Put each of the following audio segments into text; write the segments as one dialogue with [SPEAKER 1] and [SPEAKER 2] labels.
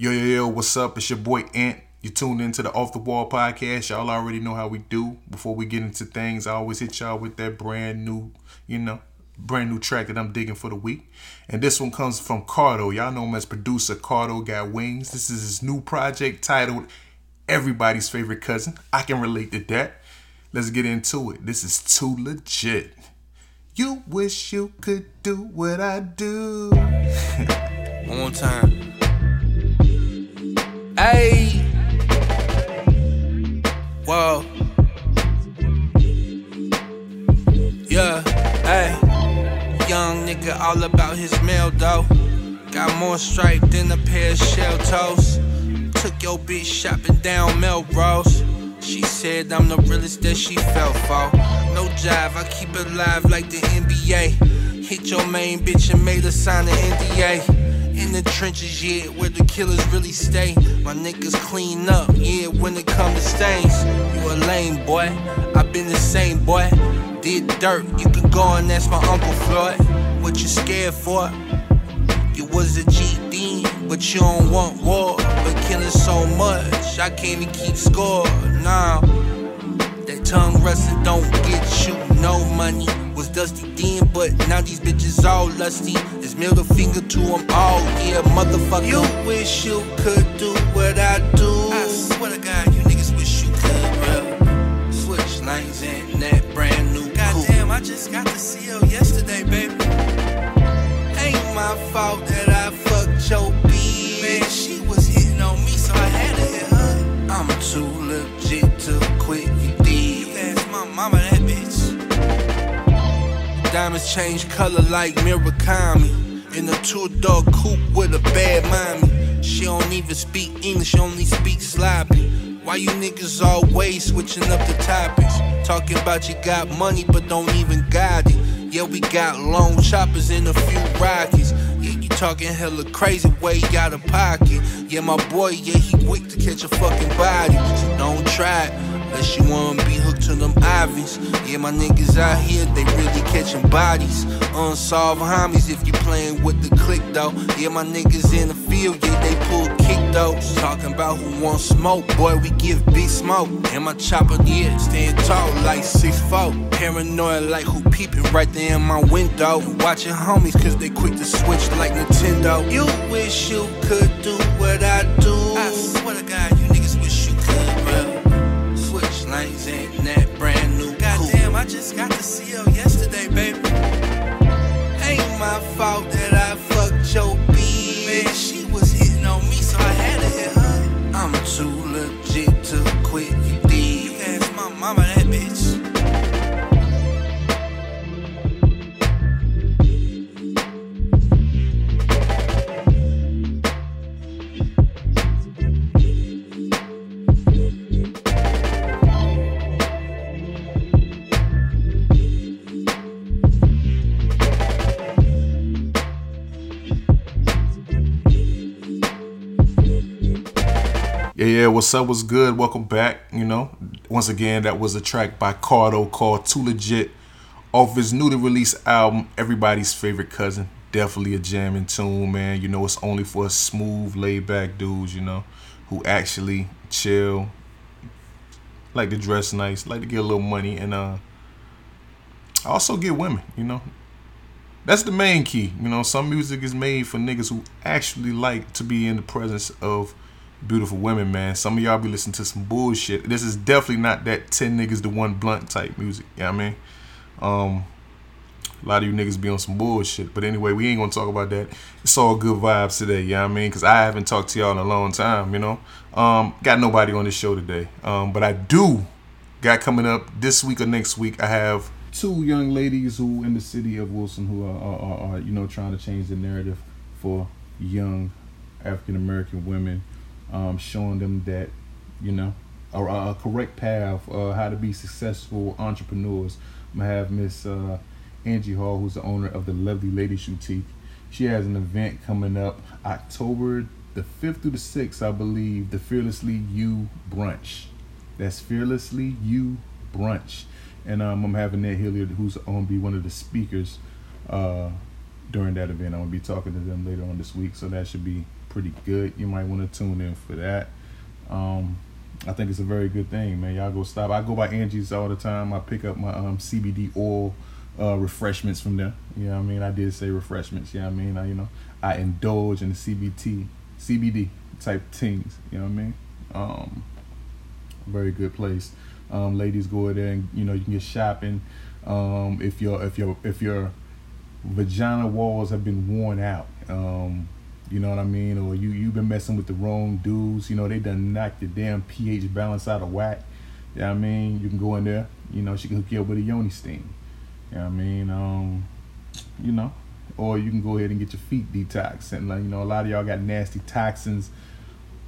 [SPEAKER 1] Yo, yo, yo, what's up? It's your boy Ant. You tuned into the Off the Wall podcast. Y'all already know how we do. Before we get into things, I always hit y'all with that brand new, you know, brand new track that I'm digging for the week. And this one comes from Cardo. Y'all know him as producer Cardo Got Wings. This is his new project titled Everybody's Favorite Cousin. I can relate to that. Let's get into it. This is too legit. You wish you could do what I do.
[SPEAKER 2] One time. Hey. Whoa. Yeah. Hey. Young nigga all about his mail though. Got more stripe than a pair of shell toes. Took your bitch shopping down Melrose. She said I'm the realest that she fell for. No jive, I keep it live like the NBA. Hit your main bitch and made her sign an NDA. In the trenches, yeah, where the killers really stay. My niggas clean up, yeah, when it comes to stains. You a lame boy, I been the same boy. Did dirt, you can go and ask my Uncle Floyd. What you scared for? You was a GD, but you don't want war. But killing so much, I can't even keep score. Nah, that tongue wrestling don't get you no money. Was dusty then, but now these bitches all lusty. It's middle finger to them all, yeah, motherfucker. You wish you could do what I do. Diamonds change color like Murakami. In a two-door coupe with a bad mommy. She don't even speak English, only speaks sloppy. Why you niggas always switching up the topics? Talking about you got money but don't even got it. Yeah, we got long choppers and a few Rockies. Yeah, you talking hella crazy, way out of pocket. Yeah, my boy, yeah, he quick to catch a fucking body. Don't try it. Unless you wanna be hooked to them Ivies. Yeah, my niggas out here, they really catching bodies. Unsolved homies if you playing with the click though. Yeah, my niggas in the field, yeah, they pull kick though. Talking about who want smoke, boy, we give big smoke. And my chopper, yeah, stand tall like six 6'4. Paranoid like who peeping right there in my window. Watching homies cause they quick to switch like Nintendo. You wish you could do what I do. I swear to God, in that brand new. Goddamn, I just got the CO yesterday, baby. Ain't my fault that
[SPEAKER 1] what's up? What's good? Welcome back. You know, once again, that was a track by Cardo called Too Legit off his newly released album, Everybody's Favorite Cousin. Definitely a jamming tune, man. You know, it's only for smooth, laid back dudes, you know, who actually chill, like to dress nice, like to get a little money, and uh also get women, you know. That's the main key. You know, some music is made for niggas who actually like to be in the presence of beautiful women, man. Some of y'all be listening to some bullshit. This is definitely not that 10 niggas to one blunt type music. You know what I mean? Um, a lot of you niggas be on some bullshit. But anyway, we ain't gonna talk about that. It's all good vibes today, you know what I mean? Because I haven't talked to y'all in a long time, you know? Um, got nobody on the show today. Um, but I do got coming up this week or next week, I have two young ladies who in the city of Wilson who are, are, are, are you know, trying to change the narrative for young African American women um, showing them that you know a, a correct path uh, how to be successful entrepreneurs. I'm gonna have Miss uh, Angie Hall, who's the owner of the Lovely Ladies Boutique. She has an event coming up October the 5th through the 6th, I believe, the Fearlessly You Brunch. That's Fearlessly You Brunch. And um, I'm having Ned Hilliard, who's going to be one of the speakers uh, during that event. I'm going to be talking to them later on this week, so that should be pretty good. You might want to tune in for that. Um, I think it's a very good thing, man. Y'all go stop. I go by Angie's all the time. I pick up my um, CBD oil uh, refreshments from them. You know what I mean? I did say refreshments. You know what I mean? I, you know, I indulge in the CBT, CBD type things. You know what I mean? Um, very good place. Um, ladies go there and you know you can get shopping. Um, if your if your if your vagina walls have been worn out, um, you know what I mean, or you you've been messing with the wrong dudes. You know they done knocked your damn pH balance out of whack. You know what I mean? You can go in there. You know she can hook you up with a yoni steam. You know what I mean? Um, you know, or you can go ahead and get your feet detoxed. And like you know, a lot of y'all got nasty toxins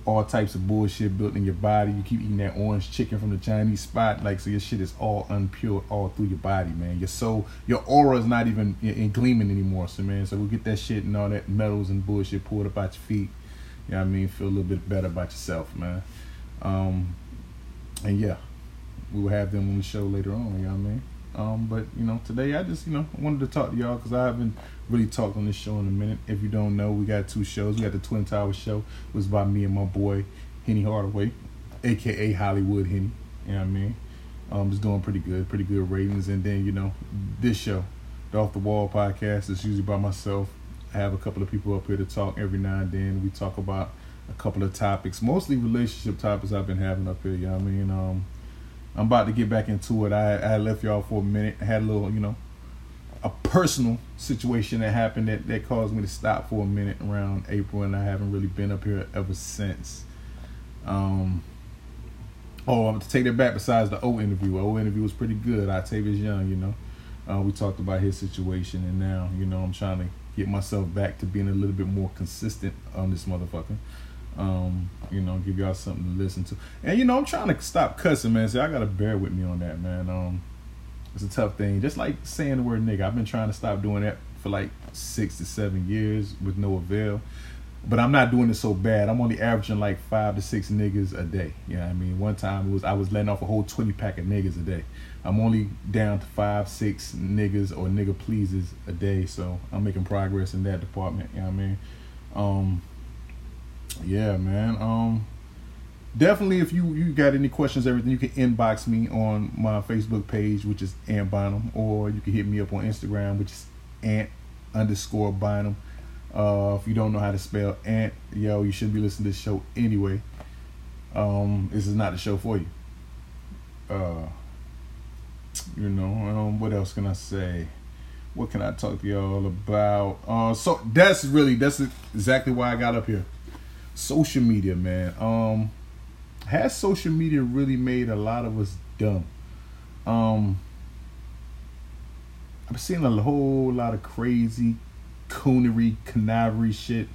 [SPEAKER 1] all types of bullshit built in your body. You keep eating that orange chicken from the Chinese spot, like so your shit is all unpure all through your body, man. Your soul, your aura is not even in, in gleaming anymore, so man. So we'll get that shit and all that metals and bullshit pulled up out your feet. You know what I mean? Feel a little bit better about yourself, man. Um, and yeah, we will have them on the show later on. You know what I mean? Um, but you know, today I just you know wanted to talk to y'all because I haven't really talked on this show in a minute. If you don't know, we got two shows. We got the Twin Tower show, it was by me and my boy Henny Hardaway, aka Hollywood Henny. You know what I mean? Um, just doing pretty good, pretty good ratings. And then you know, this show, the Off the Wall podcast, is usually by myself. I have a couple of people up here to talk every now and then. We talk about a couple of topics, mostly relationship topics I've been having up here. You know what I mean? Um, I'm about to get back into it. I I left y'all for a minute. I had a little, you know, a personal situation that happened that, that caused me to stop for a minute around April, and I haven't really been up here ever since. Um, oh, I'm to take that back. Besides the O interview, O interview was pretty good. Octavius Young, you know, uh, we talked about his situation, and now you know I'm trying to get myself back to being a little bit more consistent on this motherfucker. Um, you know, give y'all something to listen to, and you know I'm trying to stop cussing, man. So I gotta bear with me on that, man. Um, it's a tough thing. Just like saying the word nigga. I've been trying to stop doing that for like six to seven years with no avail. But I'm not doing it so bad. I'm only averaging like five to six niggas a day. You know what I mean? One time it was I was letting off a whole twenty pack of niggas a day. I'm only down to five, six niggas or nigga pleases a day. So I'm making progress in that department. You know what I mean? Um yeah, man. Um definitely if you you got any questions everything you can inbox me on my facebook page which is ant bynum or you can hit me up on instagram which is ant underscore bynum uh, if you don't know how to spell ant yo you should be listening to this show anyway. Um, this is not the show for you. Uh, you know um, what else can i say? What can i talk to y'all about? Uh, so that's really that's exactly why i got up here. Social media man. Um has social media really made a lot of us dumb? Um, I've seen a whole lot of crazy coonery, canavery shit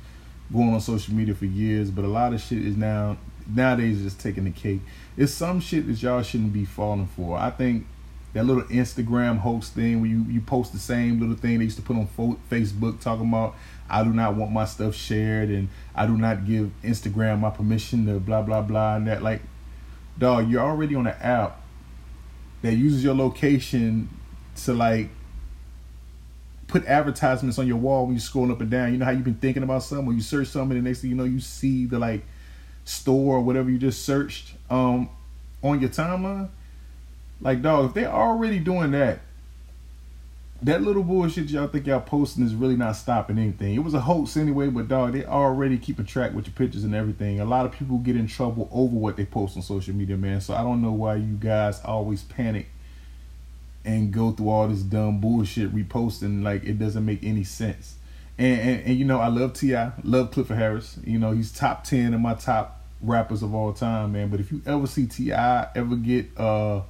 [SPEAKER 1] going on social media for years, but a lot of shit is now nowadays just taking the cake. It's some shit that y'all shouldn't be falling for. I think that little Instagram host thing where you, you post the same little thing they used to put on Facebook talking about I do not want my stuff shared and I do not give Instagram my permission to blah blah blah and that like dog you're already on an app that uses your location to like put advertisements on your wall when you're scrolling up and down. You know how you've been thinking about something or you search something and the next thing you know you see the like store or whatever you just searched um on your timeline. Like dog, if they're already doing that, that little bullshit y'all think y'all posting is really not stopping anything. It was a hoax anyway, but dog, they already keeping track with your pictures and everything. A lot of people get in trouble over what they post on social media, man. So I don't know why you guys always panic and go through all this dumb bullshit reposting like it doesn't make any sense. And and, and you know, I love T.I., love Clifford Harris. You know, he's top ten in my top rappers of all time, man. But if you ever see T.I. ever get uh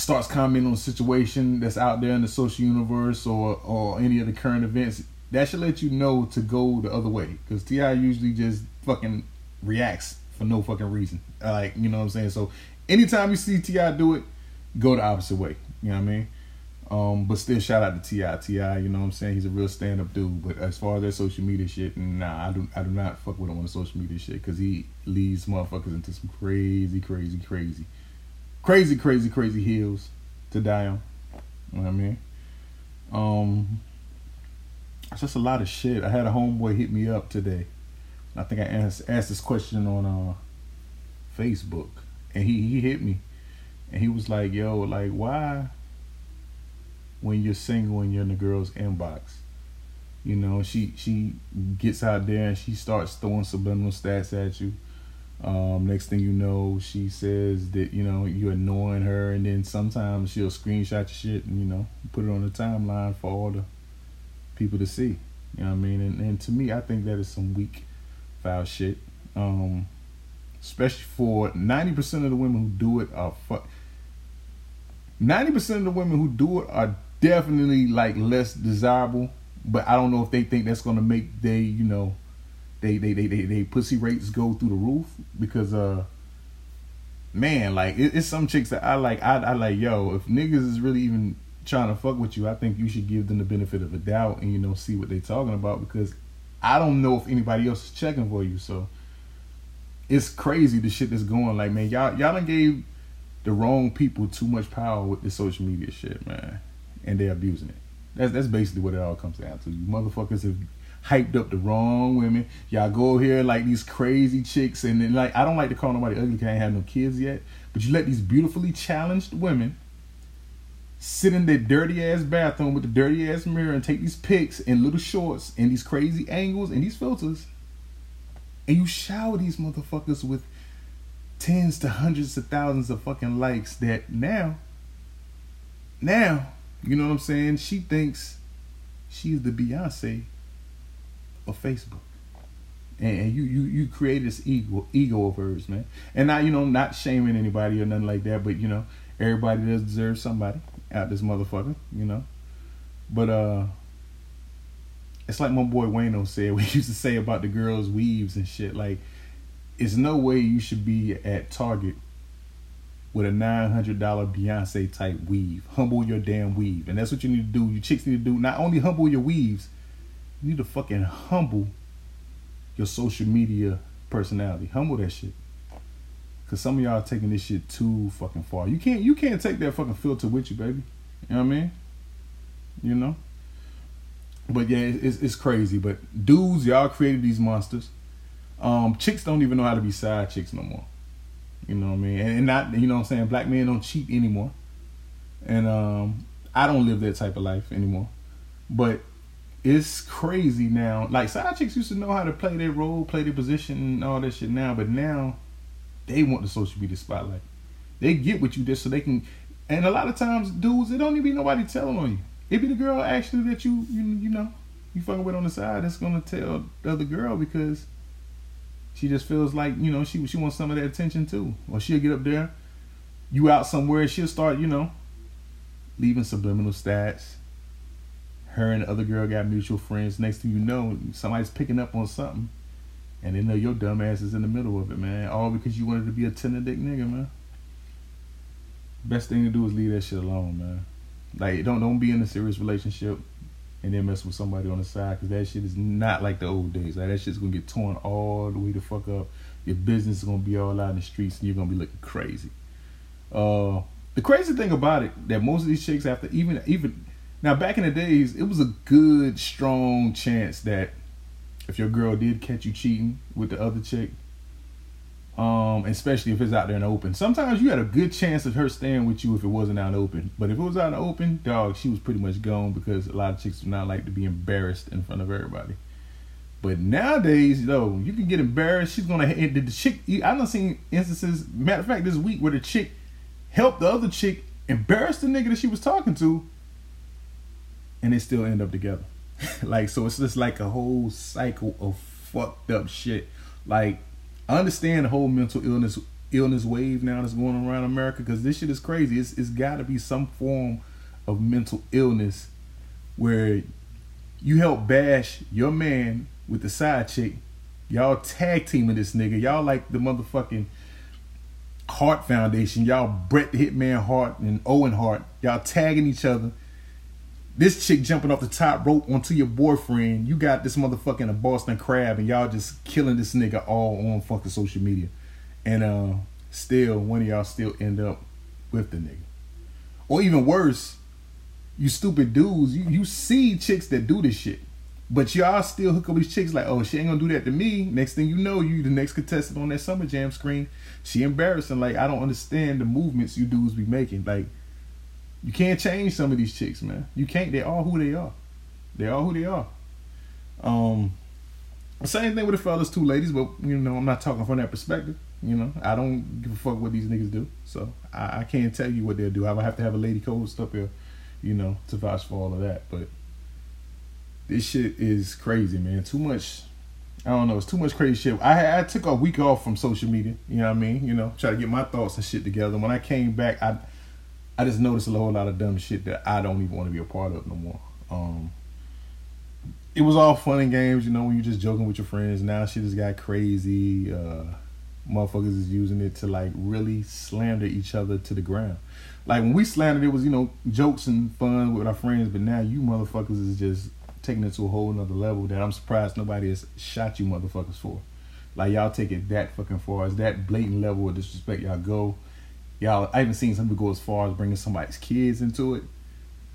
[SPEAKER 1] starts commenting on a situation that's out there in the social universe or or any of the current events, that should let you know to go the other way. Because T.I. usually just fucking reacts for no fucking reason. Like you know what I'm saying. So anytime you see T.I. do it, go the opposite way. You know what I mean. Um, but still, shout out to T.I. T.I. You know what I'm saying? He's a real stand up dude. But as far as that social media shit, nah, I do I do not fuck with him on the social media shit because he leads motherfuckers into some crazy, crazy, crazy crazy, crazy, crazy hills to die on. You know what I mean? Um, it's just a lot of shit. I had a homeboy hit me up today. I think I asked asked this question on uh, Facebook, and he he hit me, and he was like, "Yo, like why?" When you're single and you're in the girl's inbox, you know, she she gets out there and she starts throwing subliminal stats at you. Um, next thing you know, she says that you know you're annoying her, and then sometimes she'll screenshot your shit and you know put it on the timeline for all the people to see. You know what I mean? And, and to me, I think that is some weak, foul shit. Um, especially for ninety percent of the women who do it are fuck. Ninety percent of the women who do it are definitely like less desirable, but I don't know if they think that's gonna make they you know they they they they, they pussy rates go through the roof because uh man like it, it's some chicks that I like I I like yo if niggas is really even trying to fuck with you I think you should give them the benefit of a doubt and you know see what they talking about because I don't know if anybody else is checking for you. So it's crazy the shit that's going like man y'all y'all done gave the wrong people too much power with the social media shit man and they're abusing it. That's that's basically what it all comes down to. You motherfuckers have hyped up the wrong women. Y'all go here like these crazy chicks, and then like I don't like to call nobody ugly because I ain't have no kids yet. But you let these beautifully challenged women sit in their dirty ass bathroom with the dirty ass mirror and take these pics in little shorts and these crazy angles and these filters, and you shower these motherfuckers with tens to hundreds of thousands of fucking likes. That now, now, you know what I'm saying? She thinks she's the Beyonce Facebook. And you you you create this ego ego of hers, man. And not you know not shaming anybody or nothing like that, but you know everybody does deserve somebody out this motherfucker, you know. But uh, it's like my boy Wayno said. We used to say about the girls' weaves and shit. Like, it's no way you should be at Target with a nine hundred dollar Beyonce type weave. Humble your damn weave, and that's what you need to do. You chicks need to do. Not only humble your weaves you need to fucking humble your social media personality. Humble that shit. Cause some of y'all taking this shit too fucking far. You can't you can't take that fucking filter with you, baby. You know what I mean? You know? But yeah, it's it's crazy. But dudes, y'all created these monsters. Um, chicks don't even know how to be side chicks no more. You know what I mean? And, and not you know what I'm saying, black men don't cheat anymore. And um I don't live that type of life anymore. But it's crazy now. Like side chicks used to know how to play their role, play their position, and all that shit now, but now they want the social media spotlight. They get with you just so they can. And a lot of times, dudes, it don't even be nobody telling on you. It be the girl actually that you you you know you fucking with on the side that's gonna tell the other girl because she just feels like you know she she wants some of that attention too. Or she'll get up there, you out somewhere, she'll start you know leaving subliminal stats her and the other girl got mutual friends. Next thing you know, somebody's picking up on something. And they know your dumb ass is in the middle of it, man. All because you wanted to be a tender dick nigga, man. Best thing to do is leave that shit alone, man. Like, don't don't be in a serious relationship and then mess with somebody on the side because that shit is not like the old days. Like, that shit's gonna get torn all the way the fuck up. Your business is gonna be all out in the streets and you're gonna be looking crazy. Uh, the crazy thing about it that most of these chicks after even even now, back in the days, it was a good, strong chance that if your girl did catch you cheating with the other chick, um, especially if it's out there in the open, sometimes you had a good chance of her staying with you if it wasn't out in the open. But if it was out in the open, dog, she was pretty much gone because a lot of chicks do not like to be embarrassed in front of everybody. But nowadays, though, you can get embarrassed. She's gonna hit the chick. I done seen instances. Matter of fact, this week where the chick helped the other chick embarrass the nigga that she was talking to and they still end up together. like so it's just like a whole cycle of fucked up shit. Like I understand the whole mental illness illness wave now that's going around America because this shit is crazy. It's it's got to be some form of mental illness where you help bash your man with the side chick. Y'all tag teaming this nigga. Y'all like the motherfucking Hart Foundation. Y'all Bret the Hitman Hart and Owen Hart. Y'all tagging each other this chick jumping off the top rope onto your boyfriend, you got this motherfucking a Boston crab, and y'all just killing this nigga all on fucking social media, and uh, still one of y'all still end up with the nigga, or even worse, you stupid dudes, you you see chicks that do this shit, But y'all still hook up with these chicks like, oh, she ain't gonna do that to me. Next thing you know, you the next contestant on that summer jam screen. She embarrassing. Like I don't understand the movements you dudes be making. Like you can't change some of these chicks, man. You can't. They are who they are. They are who they are. Um, same thing with the fellas too, ladies. But you know, I'm not talking from that perspective. You know, I don't give a fuck what these niggas do. So I, I can't tell you what they'll do. I would have to have a lady co-host up here, you know, to vouch for all of that. But this shit is crazy, man. Too much. I don't know. It's too much crazy shit. I I took a week off from social media. You know what I mean? You know, try to get my thoughts and shit together. When I came back, I I just noticed a whole lot of dumb shit that I don't even want to be a part of no more. Um, it was all fun and games, you know, when you're just joking with your friends. Now shit just got crazy. Uh, motherfuckers is using it to like really slander each other to the ground. Like when we slandered, it was you know jokes and fun with our friends, but now you motherfuckers is just taking it to a whole nother level that I'm surprised nobody has shot you motherfuckers for. Like y'all take it that fucking far. Is that blatant level of disrespect y'all go? Y'all, I even seen some people go as far as bringing somebody's kids into it.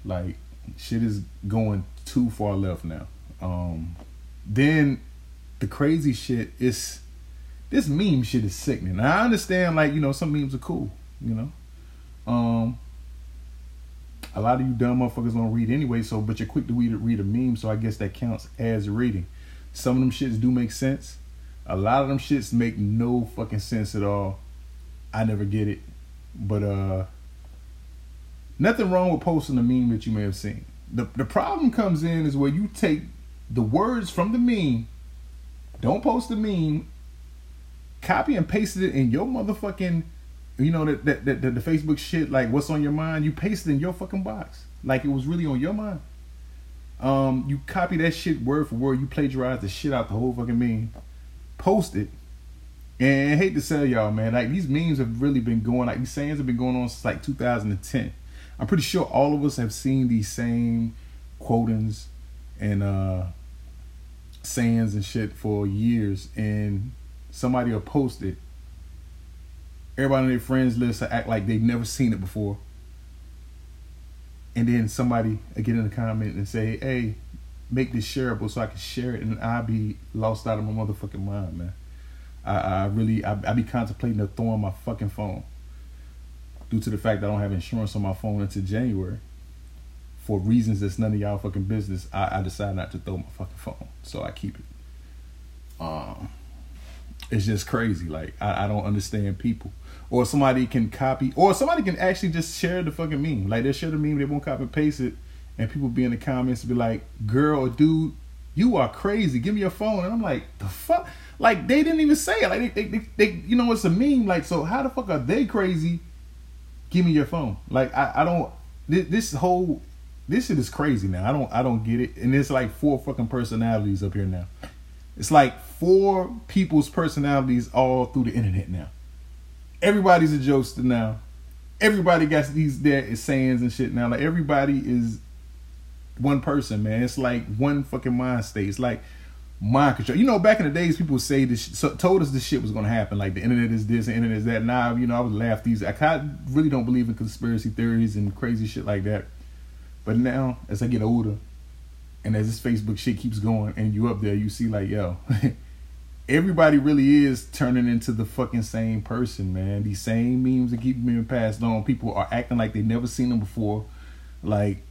[SPEAKER 1] Like shit is going too far left now. Um, then the crazy shit is this meme shit is sickening. Now, I understand like you know some memes are cool, you know. Um, a lot of you dumb motherfuckers don't read anyway, so but you're quick to read, read a meme, so I guess that counts as reading. Some of them shits do make sense. A lot of them shits make no fucking sense at all. I never get it. But uh nothing wrong with posting a meme that you may have seen. The the problem comes in is where you take the words from the meme, don't post the meme, copy and paste it in your motherfucking you know that that, that, the Facebook shit like what's on your mind, you paste it in your fucking box. Like it was really on your mind. Um, you copy that shit word for word, you plagiarize the shit out the whole fucking meme, post it. And I hate to tell y'all, man, like these memes have really been going, like these sayings have been going on since like 2010. I'm pretty sure all of us have seen these same quotings and uh sayings and shit for years and somebody will post it everybody on their friends list will act like they've never seen it before. And then somebody will get in the comment and say, hey, make this shareable so I can share it and I'll be lost out of my motherfucking mind, man. I, I really, I, I be contemplating to throw on my fucking phone due to the fact that I don't have insurance on my phone until January. For reasons that's none of y'all fucking business, I, I decide not to throw my fucking phone. So I keep it. Um, it's just crazy. Like, I, I don't understand people or somebody can copy, or somebody can actually just share the fucking meme. Like they share the meme, they won't copy and paste it, and people be in the comments be like, "Girl or dude, you are crazy. Give me your phone." And I'm like, "The fuck." Like they didn't even say it. Like they, they, they, you know, it's a meme. Like so, how the fuck are they crazy? Give me your phone. Like I, I don't. This, this whole, this shit is crazy now. I don't, I don't get it. And it's like four fucking personalities up here now. It's like four people's personalities all through the internet now everybody's a jokester now. Everybody got these their sayings and shit now. Like everybody is one person, man. It's like one fucking mind state. It's like mind control. You know, back in the days, people say this, so, told us this shit was gonna happen. Like the internet is this, the internet is that. Now, you know, I would laugh these. I kind really don't believe in conspiracy theories and crazy shit like that. But now, as I get older, and as this Facebook shit keeps going, and you up there, you see like, yo, everybody really is turning into the fucking same person, man. These same memes that keep being passed on. People are acting like they've never seen them before. Like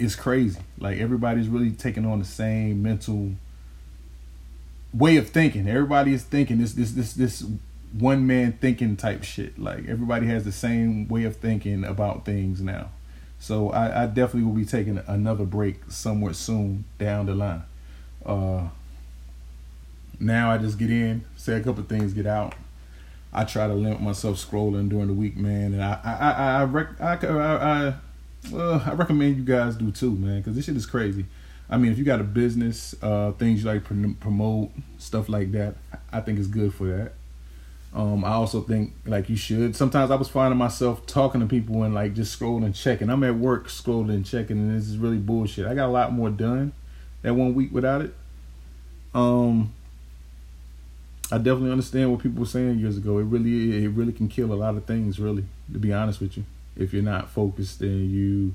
[SPEAKER 1] it's crazy. Like everybody's really taking on the same mental way of thinking. Everybody is thinking this this this this one man thinking type shit. Like everybody has the same way of thinking about things now. So I, I definitely will be taking another break somewhere soon down the line. Uh now I just get in, say a couple things, get out. I try to limit myself scrolling during the week, man, and I I I I rec- I, I, I, uh, I recommend you guys do too, man, because this shit is crazy. I mean, if you got a business, uh, things you like pr- promote, stuff like that, I think it's good for that. Um, I also think like you should. Sometimes I was finding myself talking to people and like just scrolling, checking. I'm at work scrolling, checking, and this is really bullshit. I got a lot more done that one week without it. Um, I definitely understand what people were saying years ago. It really, it really can kill a lot of things. Really, to be honest with you, if you're not focused and you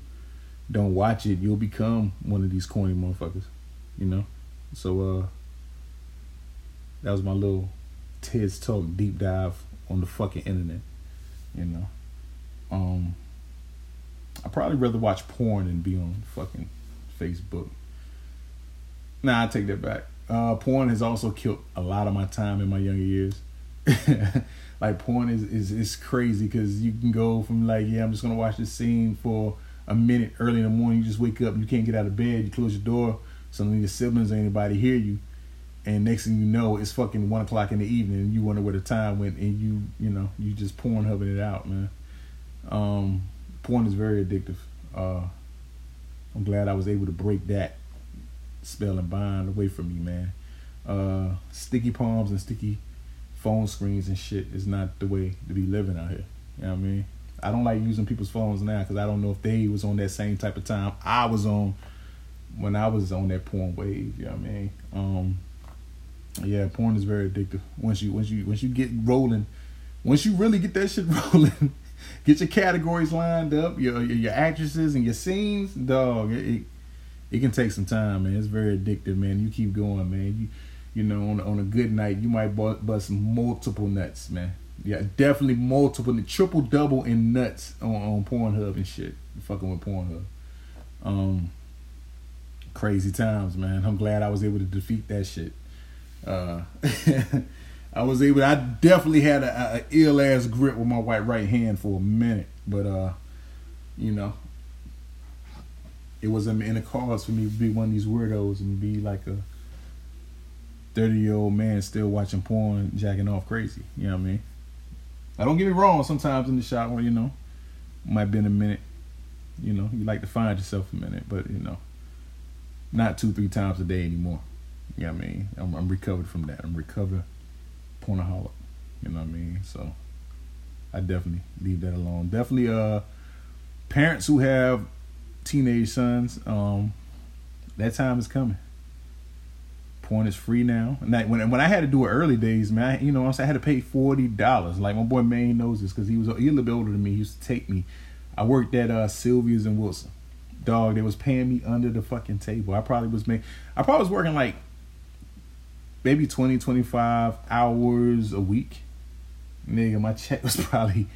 [SPEAKER 1] don't watch it, you'll become one of these corny motherfuckers. you know. So uh, that was my little Ted's Talk deep dive on the fucking internet, you know. Um, I'd probably rather watch porn than be on fucking Facebook. Nah, I take that back. Uh, porn has also killed a lot of my time in my younger years. like porn is is, is crazy because you can go from like yeah I'm just gonna watch this scene for a minute early in the morning. You just wake up, you can't get out of bed, you close your door, of your siblings or anybody hear you, and next thing you know it's fucking one o'clock in the evening and you wonder where the time went and you you know you just porn hubbing it out, man. Um, porn is very addictive. Uh, I'm glad I was able to break that spell and bind away from me, man. Uh, sticky palms and sticky phone screens and shit is not the way to be living out here. You know what I mean? I don't like using people's phones now because I don't know if they was on that same type of time I was on when I was on that porn wave. You know what I mean? Um, yeah, porn is very addictive. Once you once you once you get rolling, once you really get that shit rolling, get your categories lined up, your your actresses and your scenes, dog. It, it, it can take some time, man. It's very addictive, man. You keep going, man. You you know, on on a good night, you might bust multiple nuts, man. Yeah, definitely multiple, triple double in nuts on on Pornhub and shit. Fucking with Pornhub. Um, crazy times, man. I'm glad I was able to defeat that shit. Uh, I was able. I definitely had a, a ill ass grip with my white right hand for a minute, but uh, you know, it wasn't in the cards for me to be one of these weirdos and be like a 30 year old man still watching porn, jacking off crazy. You know what I mean? I don't get me wrong. Sometimes in the shower, you know, might be in a minute. You know, you like to find yourself a minute, but you know, not two, three times a day anymore. You know what I mean? I'm, I'm recovered from that. I'm recovered pornaholic. You know what I mean? So I definitely leave that alone. Definitely, uh, parents who have teenage sons, um, that time is coming. Porn is free now. And that, when when I had to do it early days, man, I, you know, I had to pay forty dollars. Like my boy Maine knows this because he was he a little bit older than me. He used to take me. I worked at uh, Sylvia's and Wilson. Dog, they was paying me under the fucking table. I probably was making. I probably was working like maybe 20, 25 hours a week. Nigga, my check was probably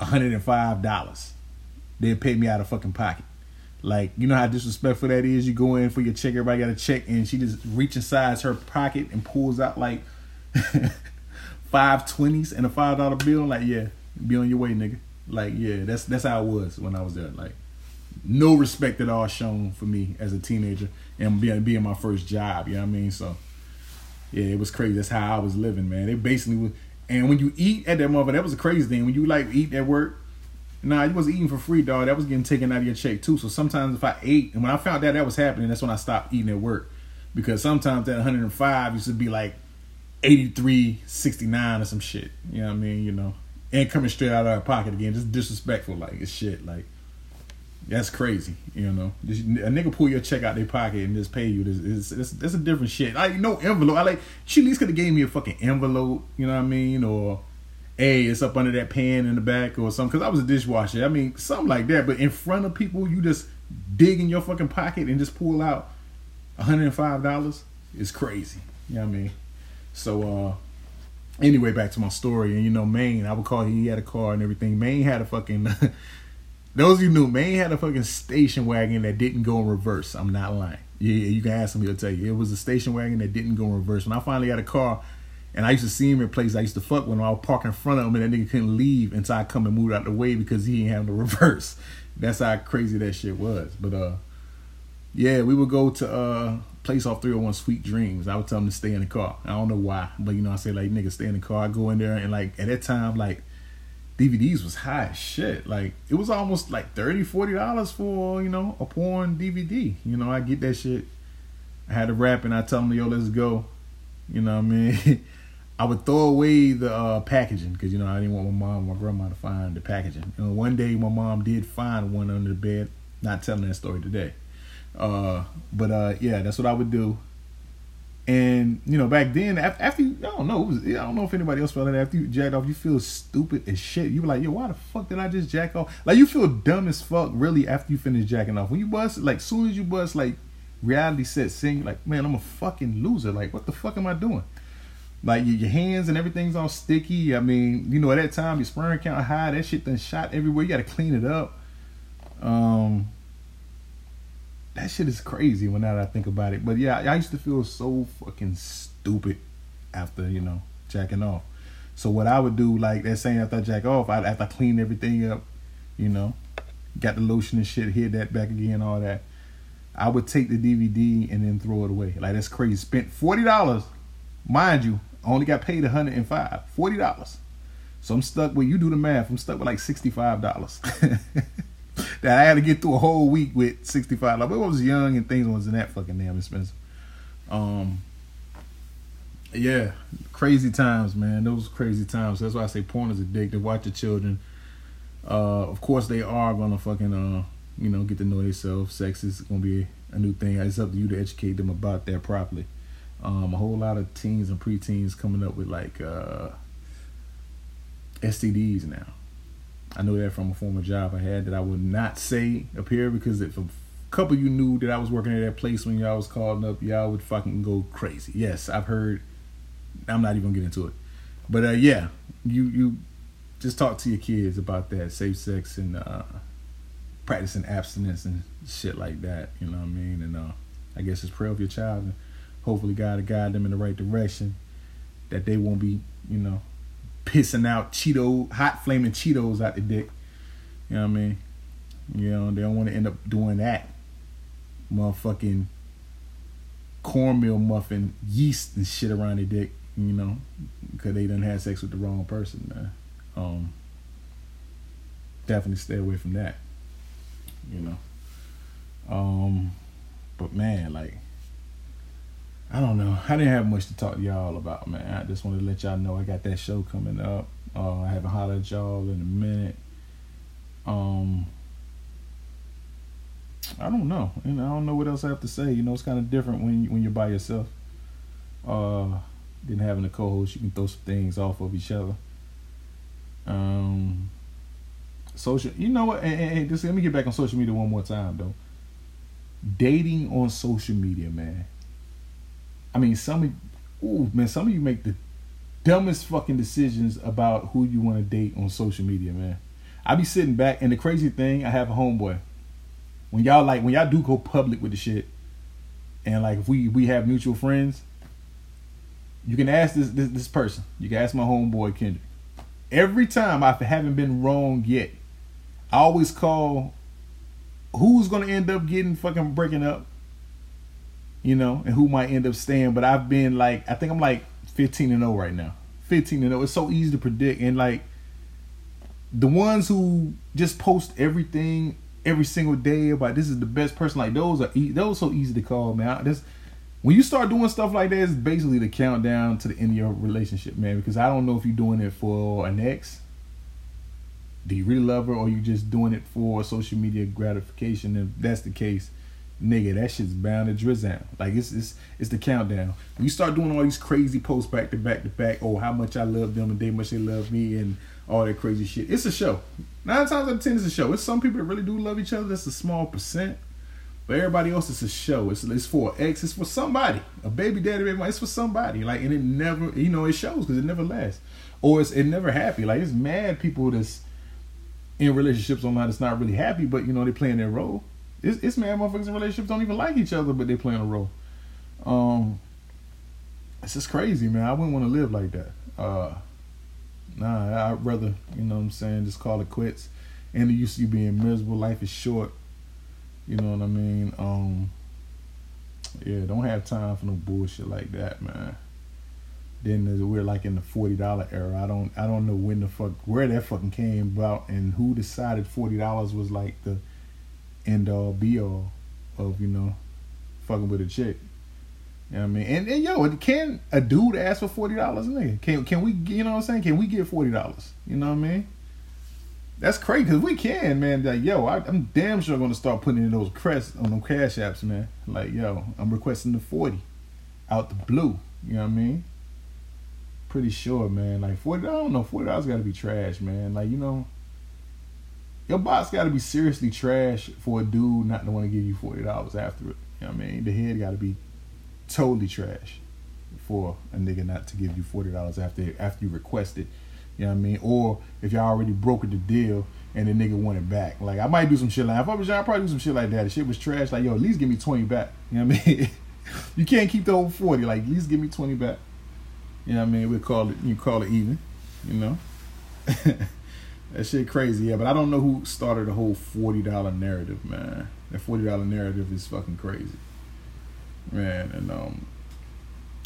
[SPEAKER 1] $105. They'd pay me out of fucking pocket. Like, you know how disrespectful that is? You go in for your check, everybody got a check, and she just reaches inside her pocket and pulls out like five twenties and a five dollar bill. Like, yeah, be on your way, nigga. Like, yeah, that's that's how it was when I was there. Like, no respect at all shown for me as a teenager and being being my first job. You know what I mean? So, yeah, it was crazy. That's how I was living, man. It basically was. And when you eat at that mother, that was a crazy thing. When you like eat at work, Nah, you was eating for free, dog. That was getting taken out of your check too. So sometimes if I ate, and when I found out that was happening, that's when I stopped eating at work. Because sometimes that 105 used to be like 83.69 or some shit. You know what I mean? You know, and coming straight out of our pocket again, just disrespectful. Like it's shit. Like that's crazy. You know, a nigga pull your check out their pocket and just pay you. This is that's a different shit. Like no envelope. I like she at least could have gave me a fucking envelope. You know what I mean? Or hey, it's up under that pan in the back or something. Because I was a dishwasher. I mean, something like that. But in front of people, you just dig in your fucking pocket and just pull out $105 is crazy. You know what I mean? So, uh, anyway, back to my story. And, you know, Maine, I would call he had a car and everything. Maine had a fucking. those of you knew, Maine had a fucking station wagon that didn't go in reverse. I'm not lying. Yeah, you can ask him, he'll tell you. It was a station wagon that didn't go in reverse. When I finally got a car, and I used to see him in places I used to fuck when I would park in front of him and that nigga couldn't leave until I come and move out the way because he ain't have the reverse. That's how crazy that shit was. But uh yeah, we would go to uh place off 301 Sweet Dreams. I would tell him to stay in the car. I don't know why, but you know, I say like nigga stay in the car. I go in there and like at that time, like DVDs was high shit. Like it was almost like 30 dollars for, you know, a porn DVD. You know, I get that shit. I had to rap and I tell him, yo, let's go. You know what I mean? I would throw away the uh, packaging because you know I didn't want my mom, or my grandma to find the packaging. Know, one day my mom did find one under the bed. Not telling that story today, uh, but uh, yeah, that's what I would do. And you know, back then, after, after you, I don't know, was, I don't know if anybody else felt that after you jacked off, you feel stupid as shit. You were like, yo, why the fuck did I just jack off? Like you feel dumb as fuck, really, after you finish jacking off. When you bust, like, soon as you bust, like reality sets in. Like, man, I'm a fucking loser. Like, what the fuck am I doing? Like your, hands and everything's all sticky. I mean, you know, at that time your sperm count high. That shit then shot everywhere. You got to clean it up. Um, that shit is crazy when now that I think about it. But yeah, I used to feel so fucking stupid after you know jacking off. So what I would do, like that saying after I jack off, I'd after I clean everything up, you know, got the lotion and shit, hit that back again, all that. I would take the DVD and then throw it away. Like that's crazy. Spent forty dollars, mind you. Only got paid a hundred and five. Forty dollars. So I'm stuck with you do the math. I'm stuck with like sixty five dollars. that I had to get through a whole week with sixty five dollars. But I was young and things wasn't that fucking damn expensive. Um. Yeah, crazy times, man. Those crazy times. That's why I say porn is addictive. Watch your children. Uh, of course, they are gonna fucking uh, you know, get to know themselves. Sex is gonna be a new thing. It's up to you to educate them about that properly. Um, a whole lot of teens and preteens coming up with like uh, STDs now. I know that from a former job I had that I would not say up here because if a couple you knew that I was working at that place when y'all was calling up, y'all would fucking go crazy. Yes, I've heard. I'm not even gonna get into it, but uh, yeah, you you just talk to your kids about that safe sex and uh, practicing abstinence and shit like that. You know what I mean? And uh, I guess it's pray of your child and hopefully God to guide them in the right direction. That they won't be, you know, pissing out Cheeto, hot flaming Cheetos out the dick. You know what I mean? You know, they don't want to end up doing that. Motherfucking cornmeal muffin yeast and shit around their dick, you know, because they done had sex with the wrong person, man. Um, definitely stay away from that, you know. Um, but man, like, I don't know. I didn't have much to talk to y'all about, man. I just wanted to let y'all know I got that show coming up. Uh, I haven't hollered at y'all in a minute. Um, I don't know. and I don't know what else I have to say. You know, it's kind of different when when you're by yourself. Uh, than having a co-host, you can throw some things off of each other. Um, social. You know what? And just let me get back on social media one more time, though. Dating on social media, man I mean, some of ooh man, some of you make the dumbest fucking decisions about who you want to date on social media, man. I be sitting back, and the crazy thing, I have a homeboy. When y'all like, when y'all do go public with the shit, and like if we we have mutual friends, you can ask this this, this person. You can ask my homeboy Kendrick. Every time I haven't been wrong yet, I always call who's gonna end up getting fucking breaking up you know, and who might end up staying. But I've been like, I think I'm like 15 and 0 right now. 15 and 0. It's so easy to predict. And like the ones who just post everything every single day about this is the best person, like those are e- those are so easy to call, man. This when you start doing stuff like that, it's basically the countdown to the end of your relationship, man. Because I don't know if you're doing it for an ex. Do you really love her, or you just doing it for social media gratification? If that's the case, nigga, that shit's bound to drizzle. Like it's it's it's the countdown. When you start doing all these crazy posts back to back to back, oh how much I love them and they much they love me and all that crazy shit. It's a show. Nine times out of ten, it's a show. It's some people that really do love each other. That's a small percent. But everybody else, it's a show. It's it's for ex. It's for somebody. A baby daddy, baby, It's for somebody. Like and it never, you know, it shows because it never lasts, or it's it never happy. Like it's mad people that's in relationships online that's not really happy, but you know they playing their role. It's, it's mad motherfuckers in relationships don't even like each other, but they playing a role. Um, it's just crazy, man. I wouldn't want to live like that. Uh, nah, I'd rather, you know what I'm saying, just call it quits. And used to you being miserable. Life is short. You know what I mean? Um, yeah, don't have time for no bullshit like that, man. Then we're like in the forty dollar era. I don't I don't know when the fuck where that fucking came about and who decided forty dollars was like the end all be all of, you know, fucking with a chick. You know what I mean? And, and yo, can a dude ask for forty dollars, nigga? Can can we? You know what I'm saying? Can we get forty dollars? You know what I mean? That's crazy because we can, man. Like, yo, I, am damn sure gonna start putting in those crests on them cash apps, man. Like, yo, I'm requesting the forty out the blue. You know what I mean? Pretty sure, man. Like forty, I don't know. Forty dollars got to be trash, man. Like, you know, your box got to be seriously trash for a dude not to want to give you forty dollars after it. You know what I mean? The head got to be totally trash for a nigga not to give you forty dollars after after you request it. You know what I mean? Or if y'all already brokered the deal and the nigga want it back. Like I might do some shit like if I was y'all, I'd probably do some shit like that. The shit was trash. Like yo, at least give me twenty back. You know what I mean? you can't keep the whole forty. Like at least give me twenty back. You know what I mean? We call it you call it even. You know. that shit crazy, yeah. But I don't know who started the whole forty dollar narrative, man. That forty dollar narrative is fucking crazy, man. And um,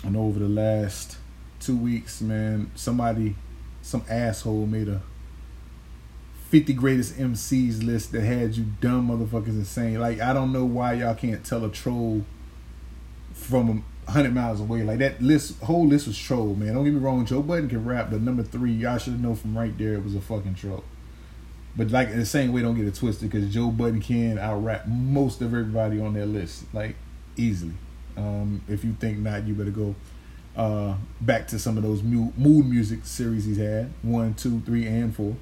[SPEAKER 1] I know over the last two weeks, man, somebody, some asshole made a 50 greatest MCs list that had you dumb motherfuckers insane. Like, I don't know why y'all can't tell a troll from a hundred miles away. Like that list, whole list was troll, man. Don't get me wrong, Joe Budden can rap, but number three, y'all should know from right there it was a fucking troll. But like in the same way, don't get it twisted because Joe Budden can out rap most of everybody on that list, like easily. Um, if you think not, you better go uh, back to some of those Mood Muzik series he's had one, two, three, and four.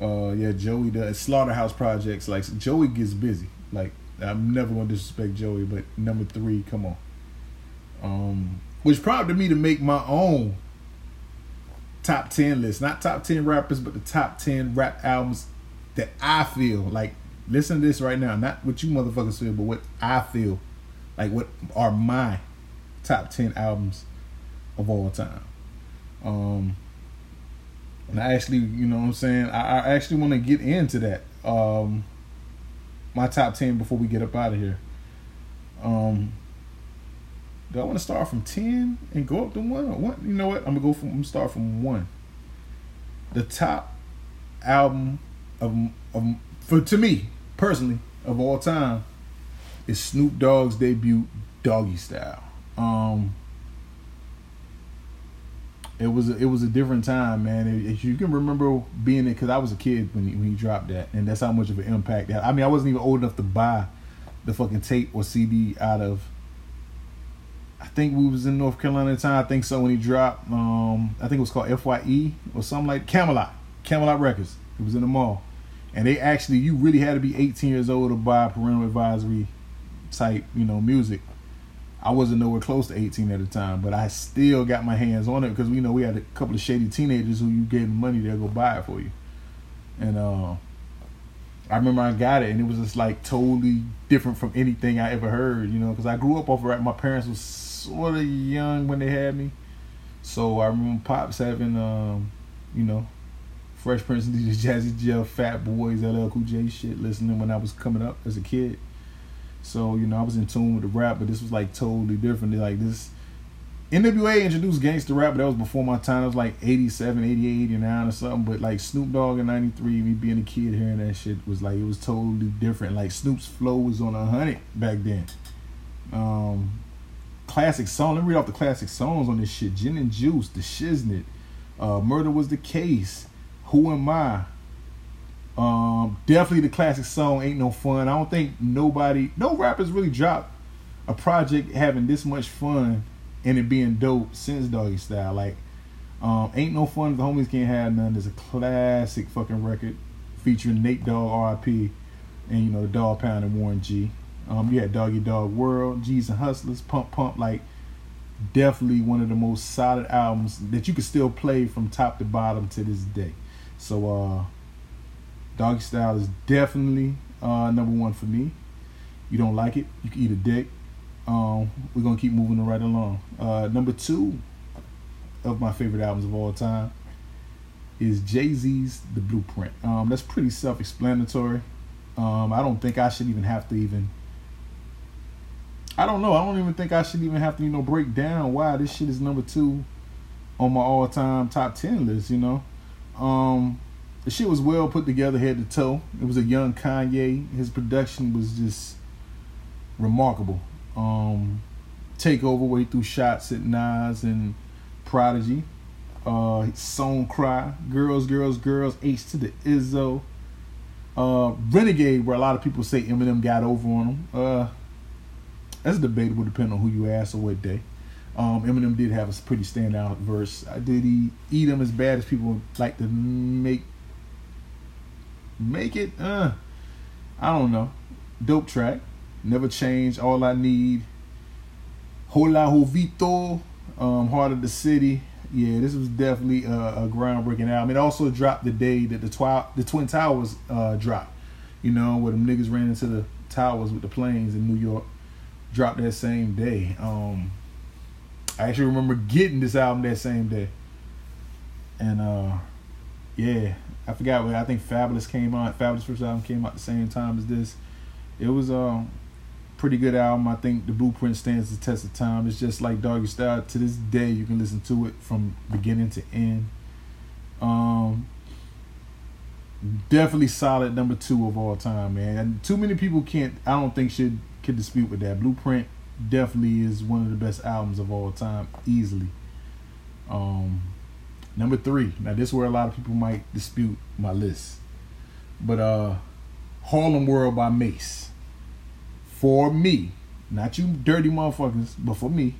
[SPEAKER 1] Uh, yeah, Joey does Slaughterhouse projects. Like Joey gets busy. Like I'm never gonna disrespect Joey, but number three, come on. Um, which prompted me to make my own top ten list, not top ten rappers, but the top ten rap albums that I feel like. Listen to this right now, not what you motherfuckers feel, but what I feel, like what are my top ten albums of all time. Um, and I actually, you know what I'm saying? I, I actually want to get into that. Um, my top 10 before we get up out of here. Um, do I want to start from 10 and go up to 1 or what? You know what? I'm to go from, I'm gonna start from 1. The top album of, of, for to me, personally, of all time is Snoop Dogg's debut, Doggy Style. Um, it was a, it was a different time, man. If you can remember being it, because I was a kid when he, when he dropped that, and that's how much of an impact that. I mean, I wasn't even old enough to buy the fucking tape or CD out of. I think we was in North Carolina at the time. I think so when he dropped. Um, I think it was called Fye or something like Camelot, Camelot Records. It was in the mall, and they actually you really had to be 18 years old to buy parental advisory type, you know, music. I wasn't nowhere close to 18 at the time, but I still got my hands on it because you know we had a couple of shady teenagers who you gave money they'll go buy it for you, and uh, I remember I got it and it was just like totally different from anything I ever heard, you know, because I grew up off of rap. My parents was sort of young when they had me, so I remember pops having, um, you know, Fresh Prince, DJ Jazzy Jeff, Fat Boys, LL Cool J shit, listening when I was coming up as a kid. So, you know, I was in tune with the rap, but this was like totally different. Like this NWA introduced gangster rap, but that was before my time. It was like 87, 88, 89 or something. But like Snoop Dogg in 93, me being a kid hearing that shit was like, it was totally different. Like Snoop's flow was on a hundred back then. Um, classic song. Let me read off the classic songs on this shit. Gin and Juice, The Shiznit, uh, Murder Was the Case, Who Am I, um, definitely the classic song "Ain't No Fun." I don't think nobody, no rappers really dropped a project having this much fun and it being dope since Doggy Style. Like, um, "Ain't No Fun." if The homies can't have none. Is a classic fucking record featuring Nate Dogg, R.I.P. and you know the Dog Pound and Warren G. Um, you had Doggy Dogg World, G's and Hustlers, Pump Pump. Like, definitely one of the most solid albums that you could still play from top to bottom to this day. So, uh Doggy Style is definitely uh, number one for me. You don't like it, you can eat a dick. Um, we're gonna keep moving right along. Uh, number two of my favorite albums of all time is Jay Z's The Blueprint. Um, that's pretty self-explanatory. Um, I don't think I should even have to even. I don't know. I don't even think I should even have to, you know, break down why this shit is number two on my all-time top ten list. You know, um, the shit was well put together head to toe. It was a young Kanye. His production was just remarkable. Um, Takeover where through shots at Nas and Prodigy. Uh, Song Cry, Girls, Girls, Girls, H to the Izzo. Uh, Renegade, where a lot of people say Eminem got over on him. Uh, that's debatable depending on who you ask or what day. Um, Eminem did have a pretty standout verse. Did he eat him as bad as people like to make make it. Uh, I don't know. Dope track. Never Change, All I Need, Hola' Hovito, um, Heart of the City. Yeah, this was definitely a, a groundbreaking album. It also dropped the day that the, twi- the Twin Towers uh, dropped. You know, where them niggas ran into the towers with the planes in New York. Dropped that same day. Um, I actually remember getting this album that same day. And uh, yeah, I forgot I think Fabolous came out. Fabolous first album came out the same time as this. It was um pretty good album. I think the Blueprint stands the test of time. It's just like Doggy Style. To this day, you can listen to it from beginning to end. Um, definitely solid number two of all time, man. And too many people can't. I don't think should can dispute with that. Blueprint definitely is one of the best albums of all time, easily. Um, number three. Now this is where a lot of people might dispute my list, but uh, Harlem World by Mase for me, not you dirty motherfuckers, but for me,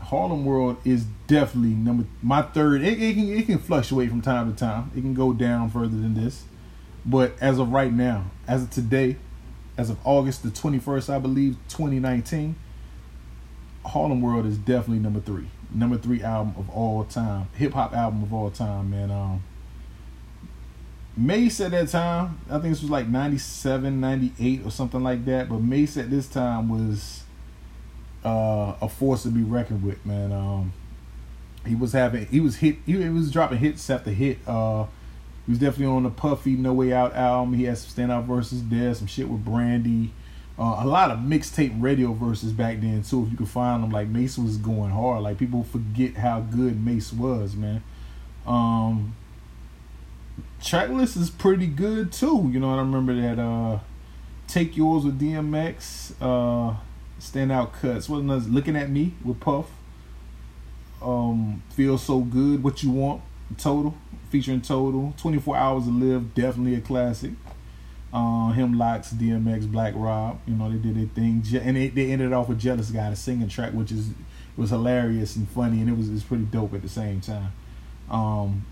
[SPEAKER 1] Harlem World is definitely number my third. It, it, can it can fluctuate from time to time. It can go down further than this, but as of right now, as of today, as of August the twenty first, I believe, twenty nineteen, Harlem World is definitely number three. Number three album of all time, hip hop album of all time, man. Um, Mase at that time, I think this was like 97, 98 or something like that. But Mase at this time was uh, a force to be reckoned with, man. Um, he was having, he was hit, he, he was dropping hits after hit. Uh, he was definitely on the Puffy No Way Out album. He had some standout verses there, some shit with Brandy. Uh, a lot of mixtape radio verses back then too. If you could find them, like Mase was going hard. Like people forget how good Mase was, man. Um, Tracklist is pretty good too. You know, I remember that uh Take Yours with DMX, uh standout cuts. What was looking at me with Puff. Um Feel So Good, What You Want, Total, featuring Total. 24 Hours to Live, definitely a classic. Uh, him LOX, DMX, Black Rob, you know, they did their thing. And they, they ended off with Jealous Guy, the singing track, which is was hilarious and funny and it was, it was pretty dope at the same time. Um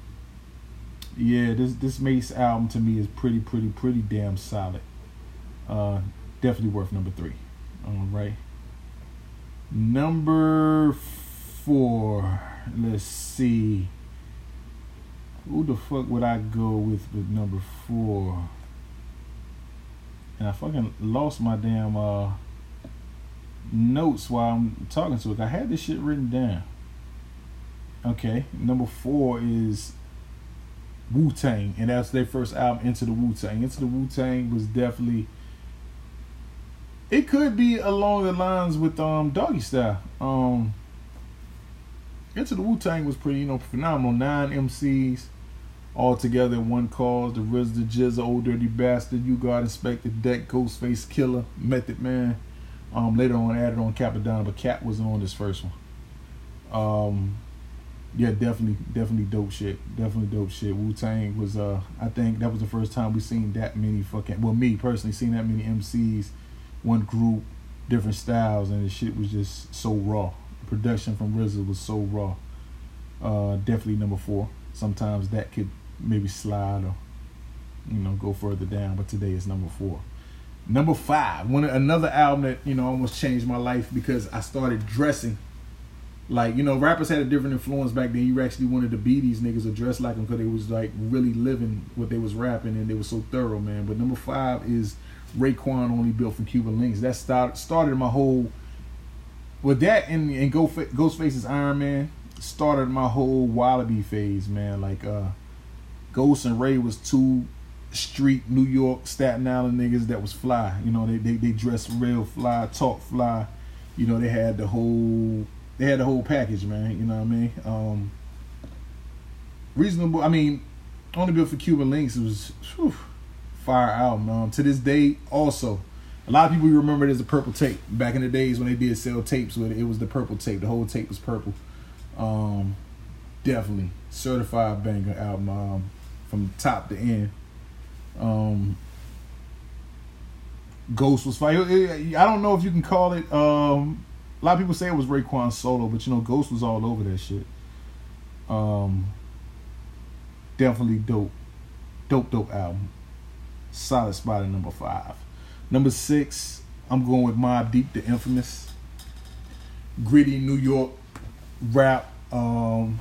[SPEAKER 1] yeah, this this Mase album to me is pretty, pretty, pretty damn solid. Uh, definitely worth number three. All right. Number four. Let's see. Who the fuck would I go with with number four? And I fucking lost my damn uh notes while I'm talking to it. I had this shit written down. Okay, number four is Wu Tang, and that's their first album, Enter the Wu Tang. Enter the Wu Tang was definitely. It could be along the lines with um Doggy Style. Um, Enter the Wu Tang was pretty, you know, phenomenal. Nine MCs all together in one cause. The RZA, the GZA, Ol' Dirty Bastard, U-God Inspectah, Deck, Ghostface Killah, Method Man. Um, later on added on Cappadonna, but Cap wasn't on this first one. Um, yeah, definitely, definitely dope shit. Definitely dope shit. Wu Tang was, uh, I think that was the first time we seen that many fucking, well, me personally, seen that many MCs, one group, different styles, and the shit was just so raw. The production from RZA was so raw. Uh, definitely number four. Sometimes that could maybe slide or, you know, go further down, but today is number four. Number five, one another album that you know almost changed my life because I started dressing like you know rappers had a different influence back then. You actually wanted to be these niggas or dress like them because they was like really living what they was rapping and they was so thorough man. But number five is Raekwon only built from Cuban Linx. That start, started my whole with that and, and Ghostface's Iron Man started my whole Wallaby phase man. Like uh Ghost and Ray was two street New York Staten Island niggas that was fly. You know they, they, they dressed real fly talk fly. You know they had the whole they had the whole package, man. You know what I mean? Um, reasonable. I mean, only built for Cuban Linx. It was whew, fire album. Um, to this day, also, a lot of people remember it as the purple tape. Back in the days when they did sell tapes with it, it was the purple tape. The whole tape was purple. Um, definitely certified banger album um, from top to end. Um, Ghost was fire. I don't know if you can call it um, a lot of people say it was Raekwon solo, but you know, Ghost was all over that shit. Um, definitely dope, dope, dope album. Solid spot at number five. Number six, I'm going with Mobb Deep, the infamous, gritty New York rap. Um,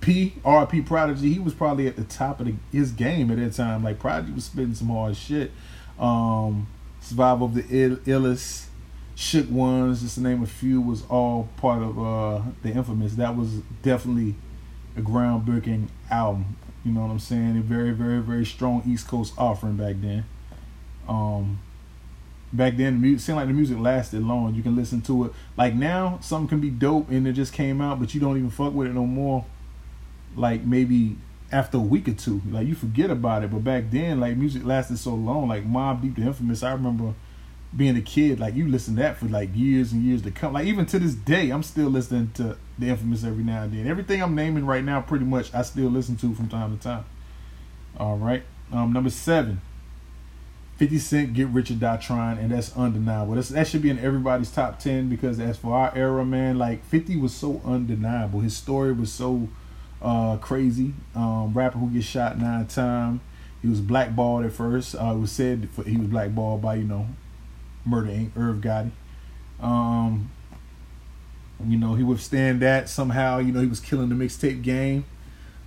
[SPEAKER 1] P RP Prodigy, he was probably at the top of the, his game at that time. Like Prodigy was spitting some hard shit. Um, Survival of the Ill- Illest, Shook Ones, just to name a few, was all part of uh, the infamous. That was definitely a groundbreaking album. You know what I'm saying? A very, very, very strong East Coast offering back then. Um, back then, the music seemed like the music lasted long. You can listen to it. Like now, something can be dope and it just came out, but you don't even fuck with it no more. Like maybe after a week or two, like you forget about it. But back then, like music lasted so long. Like Mobb Deep, the infamous. I remember being a kid, like you listen to that for like years and years to come. Like even to this day, I'm still listening to the infamous every now and then. Everything I'm naming right now, pretty much, I still listen to from time to time. All right, um, number seven. 50 Cent, Get Rich or Die Trying, and that's undeniable. That's, that should be in everybody's top 10 because, as for our era, man, like 50 was so undeniable. His story was so uh, crazy. Um, rapper who gets shot nine times. He was blackballed at first. Uh, it was said he was blackballed by, you know, Murder Inc., Irv Gotti. Um, you know, he withstand that somehow. You know, he was killing the mixtape game.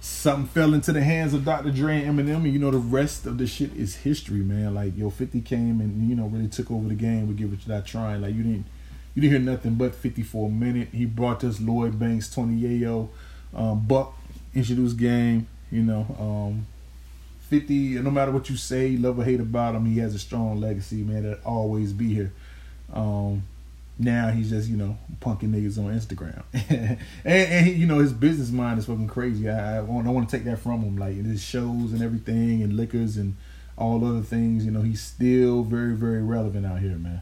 [SPEAKER 1] Something fell into the hands of Dr. Dre and Eminem, and you know the rest of the shit is history, man. Like yo, Fifty came and you know really took over the game with Give It That Trying. Like you didn't, you didn't hear nothing but Fifty for a minute. He brought us Lloyd Banks, Tony Yayo, um, Buck introduced game. You know, um, 50, no matter what you say, love or hate about him, he has a strong legacy, man, that always be here. Um, now he's just, you know, punking niggas on Instagram. and, and he, you know, his business mind is fucking crazy. I, I, want, I want to take that from him. Like, his shows and everything, and liquors and all other things, you know, he's still very, very relevant out here, man.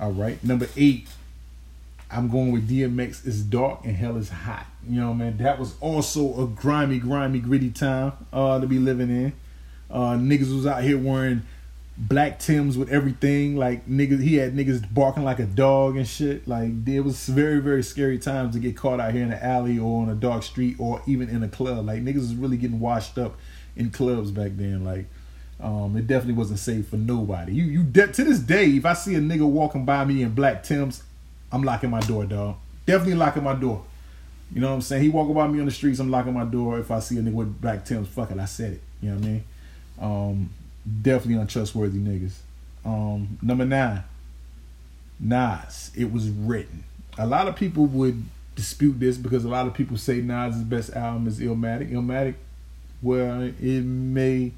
[SPEAKER 1] All right. Number eight, I'm going with DMX is dark and hell is hot. You know, man, that was also a grimy, grimy, gritty time uh, to be living in. Uh, niggas was out here wearing black Tims with everything. Like niggas, he had niggas barking like a dog and shit. Like it was very, very scary times to get caught out here in the alley or on a dark street or even in a club. Like niggas was really getting washed up in clubs back then. Like um, it definitely wasn't safe for nobody. You you de- to this day, if I see a nigga walking by me in black Tims, I'm locking my door, dog. Definitely locking my door. You know what I'm saying? He walk by me on the streets, I'm locking my door. If I see a nigga with black Tims, fuck it, I said it. You know what I mean? Um, definitely untrustworthy niggas. Um, number nine, Nas. It was written. A lot of people would dispute this because a lot of people say Nas' best album is Illmatic. Illmatic, well, it may.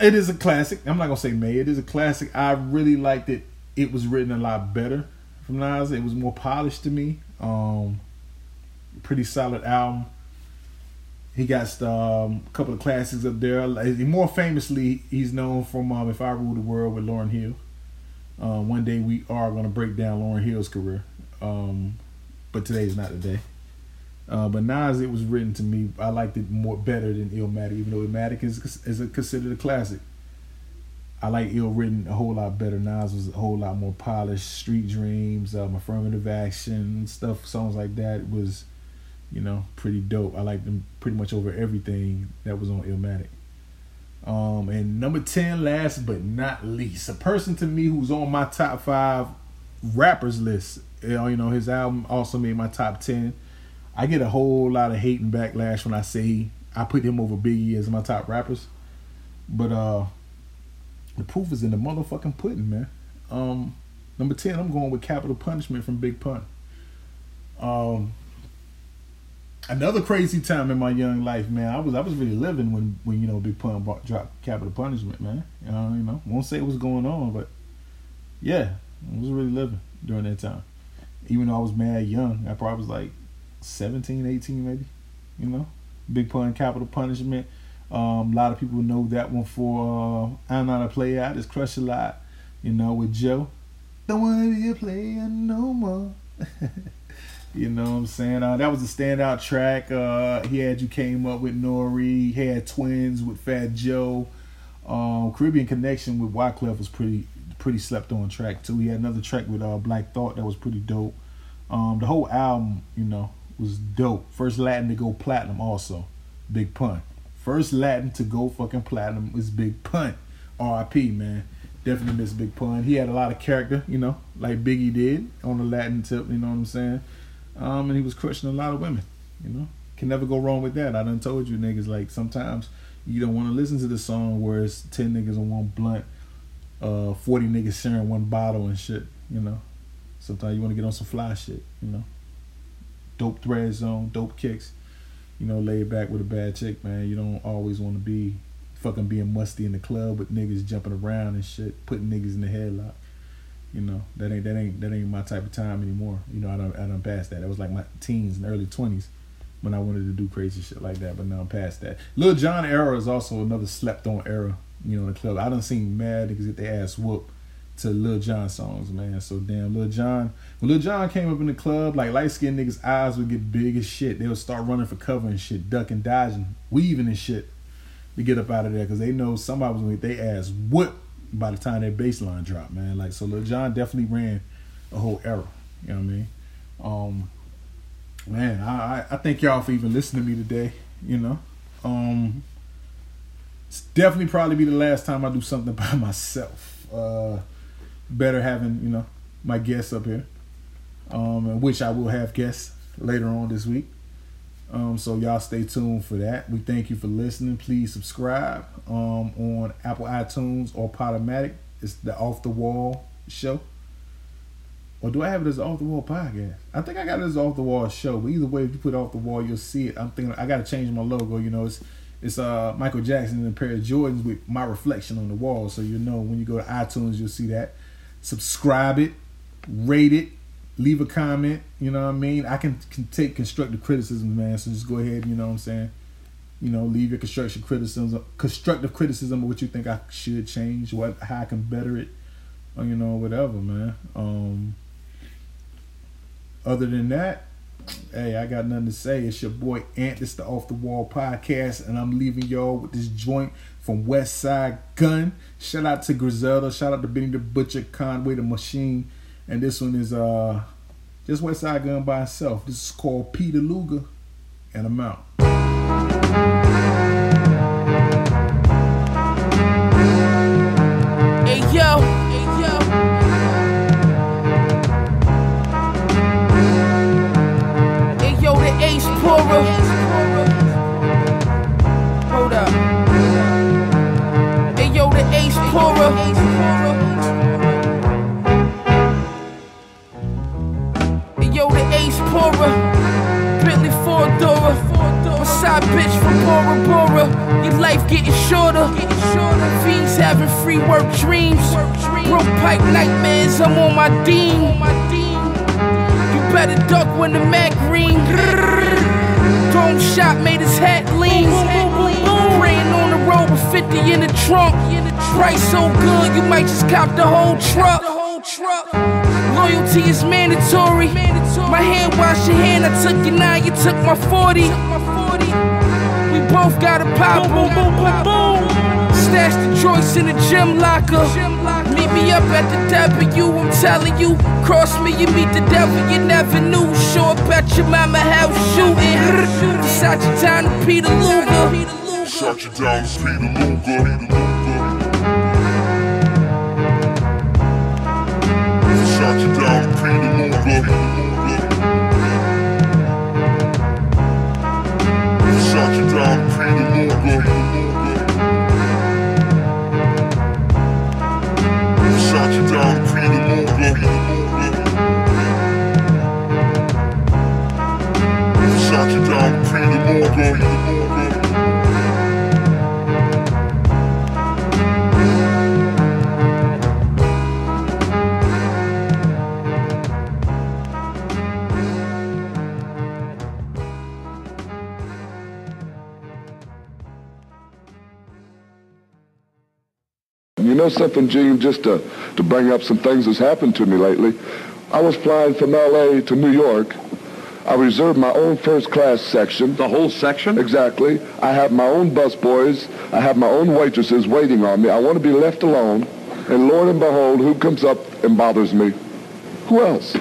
[SPEAKER 1] It is a classic. I'm not gonna say may. It is a classic. I really liked it. It was written a lot better from Nas. It was more polished to me. Um, pretty solid album. He got um, a couple of classics up there. More famously, he's known from um, "If I Rule the World" with Lauryn Hill. Uh, one day we are going to break down Lauryn Hill's career, um, but today is not the day. Uh, but Nas, it was written to me. I liked it more better than Illmatic, even though Illmatic is is considered a classic. I like Ill written a whole lot better. Nas was a whole lot more polished. Street Dreams, um, Affirmative Action, stuff, songs like that was, you know, pretty dope. I liked them pretty much over everything that was on Illmatic. Um, and number 10, last but not least, a person to me who's on my top five rappers list. You know, his album also made my top 10. I get a whole lot of hate and backlash when I say I put him over Biggie as my top rappers. But uh the proof is in the motherfucking pudding, man. Um, number ten, I'm going with Capital Punishment from Big Pun. Um, another crazy time in my young life, man. I was I was really living when when you know Big Pun brought, dropped Capital Punishment, man. Know, you know, won't say what's going on, but yeah, I was really living during that time. Even though I was mad young, I probably was like 17, 18 maybe. You know, Big Pun Capital Punishment. Um, a lot of people know that one for uh, I'm Not a Player. I just crush a lot, you know, with Joe. Don't want to be a player no more. you know what I'm saying? Uh, that was a standout track. Uh, he had You Came Up with Nori. He had Twins with Fat Joe. Um, Caribbean Connection with Wyclef was pretty pretty slept on track too. He had another track with uh, Black Thought that was pretty dope. Um, the whole album, you know, was dope. First Latin to go platinum also. Big pun. First Latin to go fucking platinum was Big Pun. RIP, man. definitely miss Big Pun. He had a lot of character, you know, like Biggie did on the Latin tip. You know what I'm saying? Um, and he was crushing a lot of women. You know, can never go wrong with that. I done told you niggas like sometimes you don't want to listen to the song where it's ten niggas on one blunt, uh, forty niggas sharing one bottle and shit. You know, sometimes you want to get on some fly shit. You know, dope thread zone, dope kicks. You know, laid back with a bad chick, man. You don't always want to be fucking being musty in the club with niggas jumping around and shit, putting niggas in the headlock. You know, that ain't that ain't that ain't my type of time anymore. You know, I don't I don't pass that. That was like my teens and early twenties when I wanted to do crazy shit like that, but now I'm past that. Lil Jon era is also another slept on era, you know, in the club. I don't seen mad niggas get their ass whooped to Lil Jon songs, man. So damn Lil Jon when Lil Jon came up in the club, like light skinned niggas' eyes would get big as shit. They would start running for cover and shit, ducking, dodging, weaving and shit to get up out of there because they know somebody was gonna get their ass whooped by the time that baseline dropped, man. Like so Lil Jon definitely ran a whole era. You know what I mean? Um man, I, I thank y'all for even listening to me today. You know, um, it's definitely probably be the last time I do something by myself. Uh, better having you know my guests up here, um, which I will have guests later on this week. Um, so y'all stay tuned for that. We thank you for listening. Please subscribe um, on Apple iTunes or Podomatic. It's the Off the Wall show. Or do I have it as off the wall podcast? I think I got it as off the wall show. But either way, if you put off the wall, you'll see it. I'm thinking I got to change my logo. You know, it's it's uh Michael Jackson and a pair of Jordans with my reflection on the wall. So you know when you go to iTunes, you'll see that. Subscribe it, rate it, leave a comment. You know what I mean? I can, can take constructive criticism, man. So just go ahead. You know what I'm saying? You know, leave your constructive criticism, constructive criticism of what you think I should change, what how I can better it, or you know whatever, man. Um, other than that, hey, I got nothing to say. It's your boy Ant. It's the Off the Wall podcast, and I'm leaving y'all with this joint from West Side Gun. Shout out to Griselda. Shout out to Benny the Butcher, Conway the Machine, and this one is uh just Westside Gunn by itself. This is called Peter Luger, and I'm out.
[SPEAKER 3] Hey yo. Ace. Bentley Ford Dora. My side bitch from Bora Bora. Your life getting shorter. Fiends having free work dreams. Broke pipe nightmares. I'm on my dean. You better duck when the Mac ring. Chrome shot made his hat lean. Praying on the road with 50 in the trunk. Price so good, you might just cop the whole truck. Loyalty is mandatory. My hand wash your hand, I took you now, you took my 40. We both got a pop, boom, boom, boom, boom. Stash the joints in the gym locker. Meet me up at the W, I'm telling you. Cross me, you meet the devil, you never knew. Sure bet your mama house shooting. Shot you down to Peter Luger.
[SPEAKER 4] Shot you down to Peter Luger. Shot you down to Peter Luger. Shot you down to Peter Luger. shot you down, Luger. Shot you down.
[SPEAKER 5] You know something, Gene, just to, to bring up some things that's happened to me lately. I was flying from L.A. to New York. I reserved my own first class section.
[SPEAKER 6] The whole section?
[SPEAKER 5] Exactly. I have my own busboys. I have my own waitresses waiting on me. I want to be left alone. And Lord and behold, who comes up and bothers me? Who else?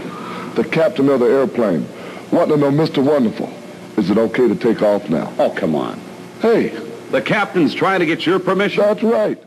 [SPEAKER 5] The captain of the airplane. Want to know, Mr. Wonderful, is it okay to take off now?
[SPEAKER 6] Oh, come on.
[SPEAKER 5] Hey,
[SPEAKER 6] The captain's trying to get your permission.
[SPEAKER 5] that's right.